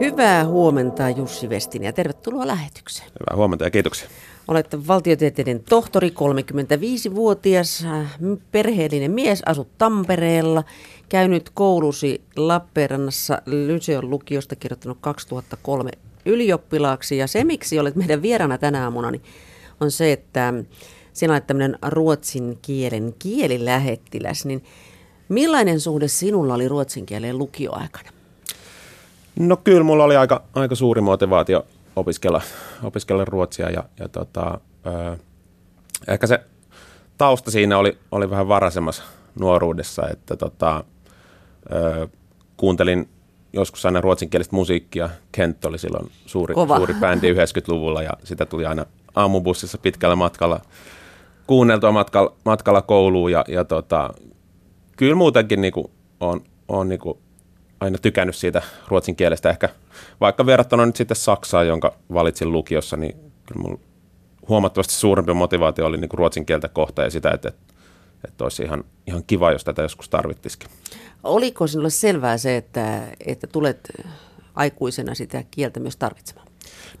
Hyvää huomenta Jussi Vestinen ja tervetuloa lähetykseen. Hyvää huomenta ja kiitoksia. Olette valtiotieteiden tohtori, 35-vuotias, äh, perheellinen mies, asut Tampereella, käynyt koulusi Lappeenrannassa Lyseon lukiosta kirjoittanut 2003 ylioppilaaksi. Ja se, miksi olet meidän vieraana tänä aamuna, niin on se, että sinä olet tämmöinen ruotsin kielen kielilähettiläs. Niin millainen suhde sinulla oli ruotsin kieleen lukioaikana? No kyllä mulla oli aika, aika suuri motivaatio opiskella, opiskella ruotsia ja, ja tota, ö, ehkä se tausta siinä oli, oli vähän varaisemmassa nuoruudessa, että tota, ö, kuuntelin joskus aina ruotsinkielistä musiikkia. Kent oli silloin suuri, suuri bändi 90-luvulla ja sitä tuli aina aamubussissa pitkällä matkalla kuunneltua matkalla, matkalla kouluun ja, ja tota, kyllä muutenkin niinku on, on niinku aina tykännyt siitä ruotsin kielestä ehkä, vaikka verrattuna nyt sitten Saksaan, jonka valitsin lukiossa, niin kyllä mulla huomattavasti suurempi motivaatio oli niin kuin ruotsin kieltä kohta ja sitä, että, että, että olisi ihan, ihan kiva, jos tätä joskus tarvittisikin. Oliko sinulle selvää se, että, että tulet aikuisena sitä kieltä myös tarvitsemaan?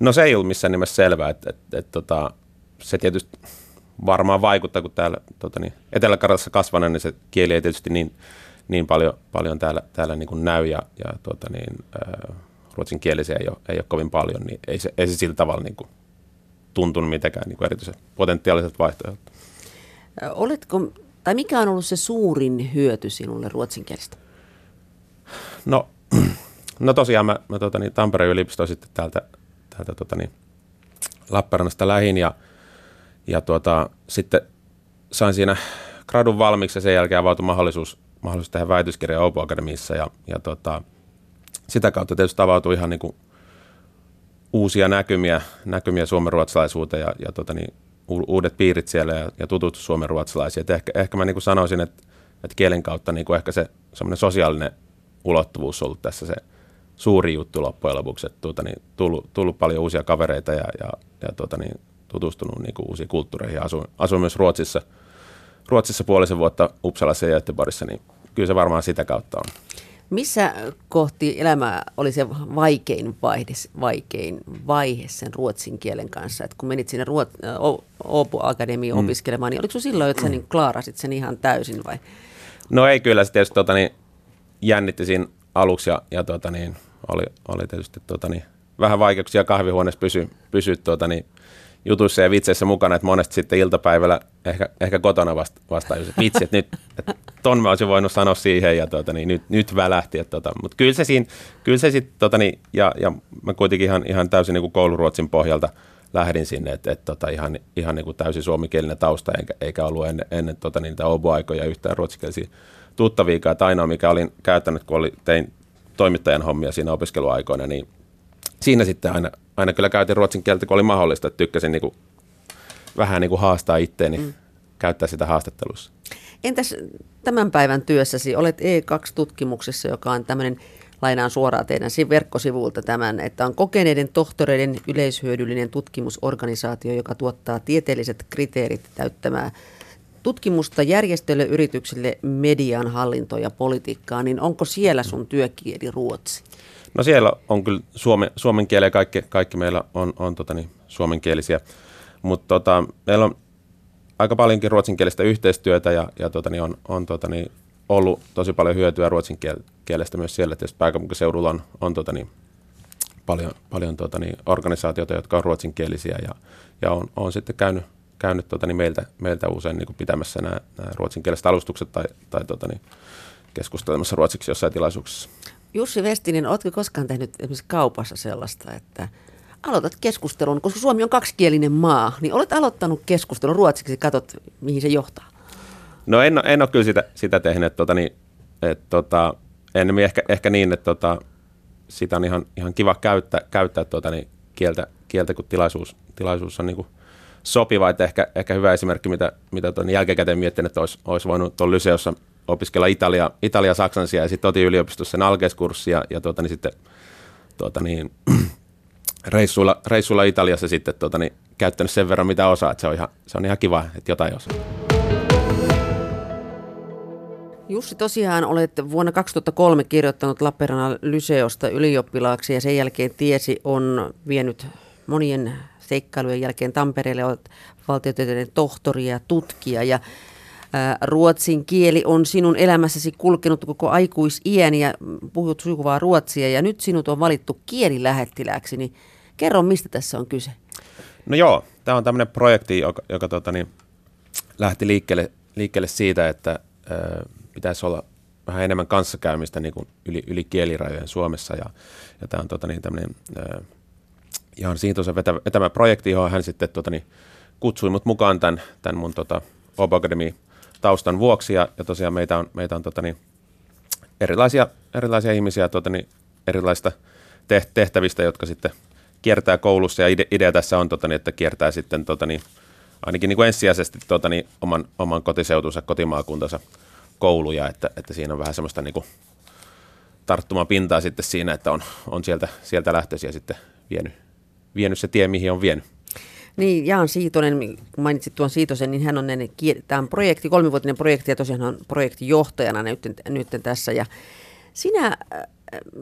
No se ei ollut missään nimessä selvää, että, että, että, että tota, se tietysti varmaan vaikuttaa, kun täällä tota niin, Etelä-Karjalassa kasvana, niin se kieli ei tietysti niin niin paljon, paljon täällä, täällä niin kuin näy ja, ja tuota niin, äh, ruotsinkielisiä ei ole, ei ole kovin paljon, niin ei se, ei se sillä tavalla niin kuin tuntunut mitenkään niin kuin erityisen potentiaaliset vaihtoehdot. Oletko, tai mikä on ollut se suurin hyöty sinulle ruotsinkielistä? No, no tosiaan mä, mä tota niin, Tampereen yliopisto sitten täältä, täältä tota niin, Lappeenrannasta lähin ja, ja tuota, sitten sain siinä gradun valmiiksi ja sen jälkeen avautui mahdollisuus mahdollisuus tehdä väitöskirja Opo Akademiissa ja, ja tota, sitä kautta tietysti avautui ihan niin kuin uusia näkymiä, näkymiä suomen ruotsalaisuuteen ja, ja tota niin, uudet piirit siellä ja, ja tutustu suomen ruotsalaisiin. Et ehkä, ehkä mä niin kuin sanoisin, että, että kielen kautta niin kuin ehkä se semmoinen sosiaalinen ulottuvuus on ollut tässä se suuri juttu loppujen lopuksi, että tuota, niin, tullut, tullut, paljon uusia kavereita ja, ja, ja tuota, niin, tutustunut niin kuin uusiin kulttuureihin. Asuin, asuin myös Ruotsissa, Ruotsissa puolisen vuotta Uppsalassa ja Göteborgissa, niin kyllä se varmaan sitä kautta on. Missä kohti elämää oli se vaikein, vaihde, vaikein vaihe sen ruotsin kielen kanssa? Et kun menit sinne Ruot, Åbo Akademiin mm. opiskelemaan, niin oliko se silloin, että sä niin klaarasit sen ihan täysin vai? No ei kyllä, se tietysti tota, niin, jännitti siinä aluksi ja, ja tota, niin, oli, oli tietysti tota, niin, vähän vaikeuksia kahvihuoneessa pysyä pysy, tota, niin, jutuissa ja vitseissä mukana, että monesti sitten iltapäivällä ehkä, ehkä kotona vasta, vasta että vitsi, että nyt että ton mä olisin voinut sanoa siihen ja tota, niin nyt, nyt välähti. Että, tota, mutta kyllä se, siinä, kyllä se sitten, tota, niin, ja, ja mä kuitenkin ihan, ihan täysin niin kuin kouluruotsin pohjalta lähdin sinne, että, että tota, ihan, ihan niin kuin täysin suomikielinen tausta, eikä, eikä ollut ennen, ennen tota, niin, niitä oboaikoja yhtään ruotsikielisiä tuttaviikaa. Että ainoa, mikä olin käyttänyt, kun oli, tein toimittajan hommia siinä opiskeluaikoina, niin siinä sitten aina, aina kyllä käytin ruotsin kieltä, kun oli mahdollista, että tykkäsin niin kuin, vähän niin kuin haastaa itteeni, mm. käyttää sitä haastattelussa. Entäs tämän päivän työssäsi, olet E2-tutkimuksessa, joka on tämmöinen, lainaan suoraan teidän verkkosivulta tämän, että on kokeneiden tohtoreiden yleishyödyllinen tutkimusorganisaatio, joka tuottaa tieteelliset kriteerit täyttämään tutkimusta järjestöille, yrityksille, median hallintoa ja politiikkaa, niin onko siellä sun työkieli ruotsi? No siellä on kyllä suomen, suomen kieli ja kaikki, kaikki meillä on, on tota niin, suomenkielisiä, mutta tota, meillä on aika paljonkin ruotsinkielistä yhteistyötä ja, ja tota niin, on, on tota niin, ollut tosi paljon hyötyä ruotsin kielestä myös siellä. Tietysti pääkaupunkiseudulla on, on tota niin, paljon, paljon tota niin, organisaatioita, jotka on ruotsinkielisiä ja, ja on, on sitten käynyt, käynyt tota niin, meiltä, meiltä usein niin pitämässä nämä, nämä ruotsinkieliset alustukset tai, tai tota niin, keskustelemassa ruotsiksi jossain tilaisuuksessa. Jussi Vestinen, oletko koskaan tehnyt esimerkiksi kaupassa sellaista, että aloitat keskustelun, koska Suomi on kaksikielinen maa, niin olet aloittanut keskustelun ruotsiksi ja katsot, mihin se johtaa? No en, en ole kyllä sitä, sitä tehnyt, tota, niin, et, tota, enemmän ehkä, ehkä niin, että tota, sitä on ihan, ihan kiva käyttää, käyttää tota, niin, kieltä, kieltä, kun tilaisuus, tilaisuus on niin kuin sopiva. Että ehkä, ehkä hyvä esimerkki, mitä, mitä tuon jälkikäteen miettinyt, että olisi, olisi voinut tuon Lyseossa opiskella Italia, Italia saksansia ja sitten otin yliopistossa sen alkeiskurssi ja, ja tuota, niin sitten tuota, niin, reissuilla, reissuilla Italiassa sitten tuota, niin, käyttänyt sen verran mitä osaa, että se on ihan, se on ihan kiva, että jotain osaa. Jussi, tosiaan olet vuonna 2003 kirjoittanut Lappeenrannan Lyseosta ylioppilaaksi ja sen jälkeen tiesi on vienyt monien seikkailujen jälkeen Tampereelle, olet valtiotieteiden tohtori ja tutkija ja ruotsin kieli on sinun elämässäsi kulkenut koko aikuisiän ja puhut sujuvaa ruotsia ja nyt sinut on valittu kielilähettilääksi, niin kerro mistä tässä on kyse? No joo, tämä on tämmöinen projekti, joka, joka tota, niin, lähti liikkeelle, liikkeelle siitä, että ö, pitäisi olla vähän enemmän kanssakäymistä niin kuin yli, yli kielirajojen Suomessa ja, ja tämä on tota, niin, tämmöinen ö, ihan Siitosen vetä, vetämä projekti, johon hän sitten tota, niin, kutsui mut mukaan tämän, tämän mun tota, Bob Academy taustan vuoksi ja, ja tosiaan meitä on, meitä on tota, niin, erilaisia, erilaisia ihmisiä tota, niin, erilaista tehtävistä, jotka sitten kiertää koulussa ja ide, idea tässä on, tota, niin, että kiertää sitten tota, niin, ainakin niin kuin ensisijaisesti tota, niin, oman, oman kotiseutunsa, kotimaakuntansa kouluja, että, että siinä on vähän semmoista niin kuin tarttumapintaa sitten siinä, että on, on sieltä, sieltä lähtöisiä sitten vienyt, vienyt se tie, mihin on vienyt. Niin, Jaan Siitonen, kun mainitsit tuon Siitosen, niin hän on tämä projekti, kolmivuotinen projekti ja tosiaan on projektijohtajana nyt, nyt tässä. Ja sinä, äh,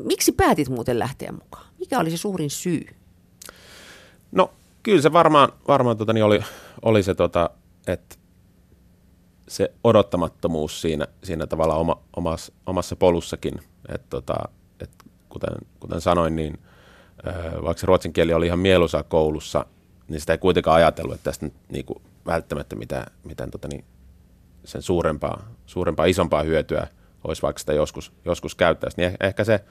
miksi päätit muuten lähteä mukaan? Mikä oli se suurin syy? No kyllä se varmaan, varmaan tota, niin oli, oli se, tota, että se odottamattomuus siinä, siinä tavalla oma, omassa, omassa polussakin. Et, tota, et kuten, kuten sanoin, niin vaikka se ruotsin kieli oli ihan mieluisaa koulussa, niin sitä ei kuitenkaan ajatellut, että tästä niin kuin välttämättä mitään, mitään tota niin, sen suurempaa, suurempaa, isompaa hyötyä olisi vaikka sitä joskus, joskus käyttäisi. Niin ehkä se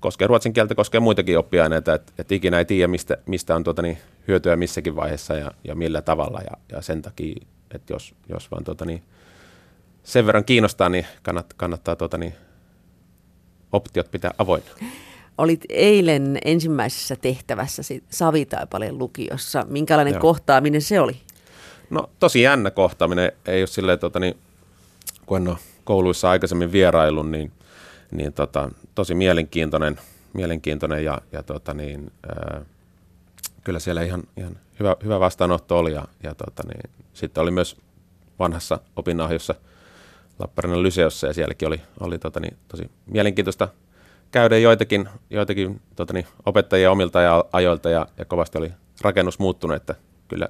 koskee ruotsin kieltä, koskee muitakin oppiaineita, että, että ikinä ei tiedä, mistä, mistä on tota niin, hyötyä missäkin vaiheessa ja, ja millä tavalla. Ja, ja sen takia, että jos, jos vaan tota niin, sen verran kiinnostaa, niin kannattaa, kannattaa tota niin, optiot pitää avoinna. Olit eilen ensimmäisessä tehtävässä Savitaipaleen lukiossa. Minkälainen Joo. kohtaaminen se oli? No tosi jännä kohtaaminen. Ei ole silleen, tota, niin, kun en ole kouluissa aikaisemmin vierailun, niin, niin tota, tosi mielenkiintoinen, mielenkiintoinen ja, ja tota, niin, ää, kyllä siellä ihan, ihan hyvä, hyvä vastaanotto oli. Ja, ja tota, niin, sitten oli myös vanhassa opinahjossa Lappeenrannan Lyseossa ja sielläkin oli, oli tota, niin, tosi mielenkiintoista käydä joitakin, joitakin tota niin, opettajia omilta ja ajoilta ja, ja kovasti oli rakennus muuttunut, että kyllä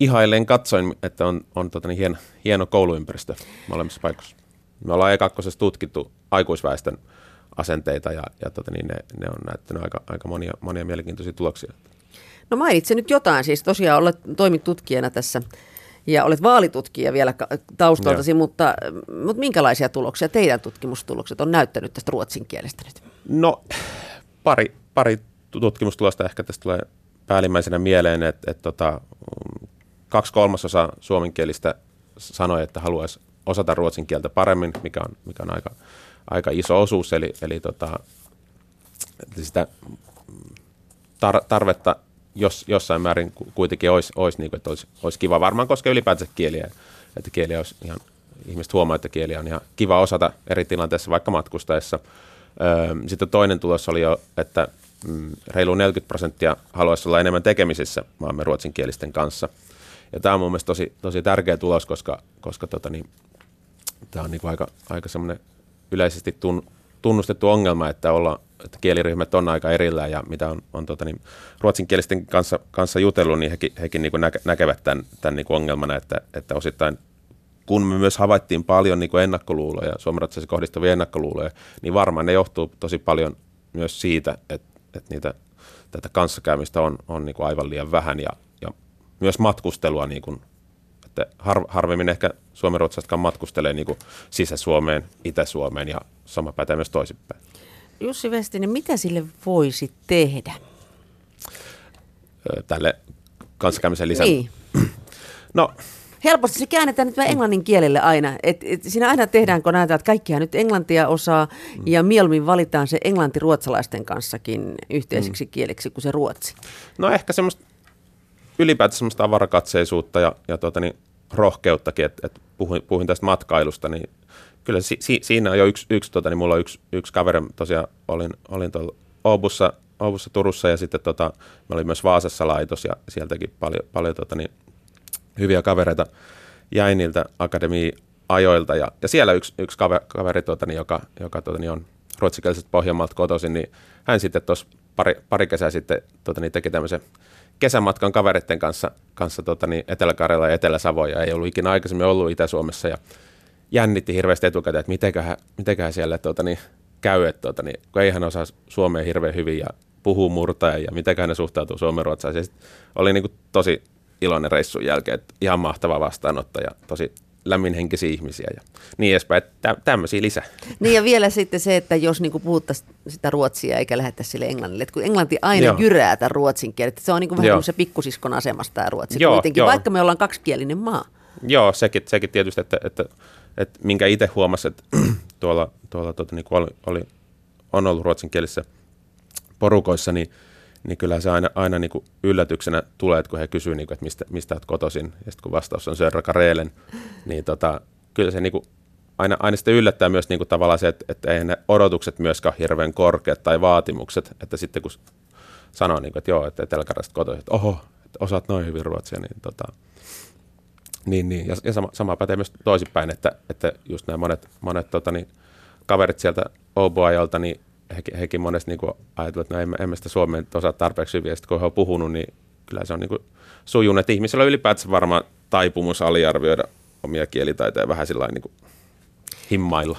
ihailleen katsoin, että on, on tota niin, hieno, hieno kouluympäristö molemmissa paikoissa. Me ollaan ekakkosessa tutkittu aikuisväestön asenteita ja, ja tota niin, ne, ne on näyttänyt aika, aika monia, monia mielenkiintoisia tuloksia. No mainitsen nyt jotain, siis tosiaan olet toimit tutkijana tässä ja olet vaalitutkija vielä taustaltasi, mutta, mutta minkälaisia tuloksia teidän tutkimustulokset on näyttänyt tästä ruotsin kielestä nyt? No pari, pari tutkimustulosta ehkä tästä tulee päällimmäisenä mieleen, että, että tota, kaksi kolmasosa suomenkielistä sanoi, että haluaisi osata ruotsin kieltä paremmin, mikä on, mikä on aika, aika iso osuus, eli, eli tota, sitä tar- tarvetta jos, jossain määrin kuitenkin olisi, olisi, niin kuin, että olisi, olisi kiva. Varmaan koskee ylipäätään kieliä, että kieli olisi ihan, ihmiset huomaa, että kieli on ihan kiva osata eri tilanteissa, vaikka matkustaessa. Öö, sitten toinen tulos oli jo, että mm, reilu 40 prosenttia haluaisi olla enemmän tekemisissä maamme ruotsinkielisten kanssa. Ja tämä on mun mielestä tosi, tosi tärkeä tulos, koska, koska tota niin, tämä on niin aika, aika semmoinen yleisesti tun, tunnustettu ongelma, että olla, että kieliryhmät on aika erillään ja mitä on, on tota, niin, ruotsinkielisten kanssa, kanssa jutellut, niin hekin, hekin niin näke, näkevät tämän, tämän niin ongelmana, että, että osittain kun me myös havaittiin paljon niin ennakkoluuloja, suomenruotsalaisille kohdistuvia ennakkoluuloja, niin varmaan ne johtuu tosi paljon myös siitä, että, että niitä, tätä kanssakäymistä on, on niin aivan liian vähän ja, ja myös matkustelua, niin kuin, että har, harvemmin ehkä suomenruotsalaisetkaan matkustelee niin Sisä-Suomeen, Itä-Suomeen ja sama pätee myös toisinpäin. Jussi Vestinen, mitä sille voisi tehdä? Tälle kanssakäymisen lisän. Niin. No, helposti se käännetään nyt englannin kielelle aina. Et, et siinä aina tehdään, kun näitä, että kaikkia nyt englantia osaa mm. ja mieluummin valitaan se englanti ruotsalaisten kanssakin yhteiseksi mm. kieleksi kuin se ruotsi. No ehkä semmoista ylipäätään semmoista avarakatseisuutta ja, ja tuota, niin, rohkeuttakin, että et puhuin, puhuin tästä matkailusta, niin kyllä si, si, siinä on jo yksi, yksi tota, niin mulla on yksi, yksi kaveri, tosiaan olin, olin tuolla Oobussa, Oobussa, Turussa ja sitten tota, mä olin myös Vaasassa laitos ja sieltäkin paljon, paljon tota, niin, hyviä kavereita jäi niiltä akademia ajoilta. Ja, ja siellä yksi, yksi kaveri, kaveri tuota, niin, joka, joka tuota, niin on ruotsikielisestä Pohjanmaalta kotoisin, niin hän sitten tuossa pari, pari kesää sitten tuota, niin teki tämmöisen kesämatkan kaveritten kanssa, kanssa tuota, niin Etelä-Karjala ja Etelä-Savoja. Ei ollut ikinä aikaisemmin ollut Itä-Suomessa ja jännitti hirveästi etukäteen, että mitenköhän, mitenköhän siellä tuota, niin, käy, että tuota, niin, kun ei hän osaa Suomea hirveän hyvin ja puhuu murtaja ja mitenköhän ne suhtautuu suomen ruotsalaisiin. Oli niin kuin, tosi iloinen reissun jälkeen, että ihan mahtava vastaanotto ja tosi lämminhenkisiä ihmisiä ja niin edespäin. Tä, tämmöisiä lisää. Niin ja vielä sitten se, että jos niinku puhuttaisiin sitä ruotsia eikä lähettäisi sille englannille, että kun englanti aina joo. jyrää tämän ruotsin kielen, että se on niinku vähän kuin se pikkusiskon asemasta tämä ruotsi joo, kuitenkin, joo. vaikka me ollaan kaksikielinen maa. Joo, sekin, sekin tietysti, että, että, että minkä itse huomasin, että tuolla, tuolla tuota, niin oli, oli, on ollut ruotsinkielisissä porukoissa, niin niin kyllä se aina, aina niin kuin yllätyksenä tulee, että kun he kysyvät, niin että mistä, mistä olet kotoisin, ja sitten kun vastaus on Sörra Karelen, niin tota, kyllä se niin kuin, aina, aina sitten yllättää myös niin kuin tavallaan se, että, että eihän ne odotukset myöskään hirveän korkeat tai vaatimukset, että sitten kun sanoo, niin kuin, että joo, että etelä-karjalasta kotoisin, että oho, että osaat noin hyvin ruotsia, niin tota, niin, niin. Ja, ja sama, sama pätee myös toisinpäin, että, että just nämä monet, monet tota, niin, kaverit sieltä Oboajolta, niin hekin, hekin monesti niin ajatellut, että no emme, emme sitä suomea osaa tarpeeksi hyvin, ja sitten kun he on puhunut, niin kyllä se on niin kuin sujunut, että ihmisellä on ylipäätänsä varmaan taipumus aliarvioida omia kielitaitoja vähän sillä niin himmailla.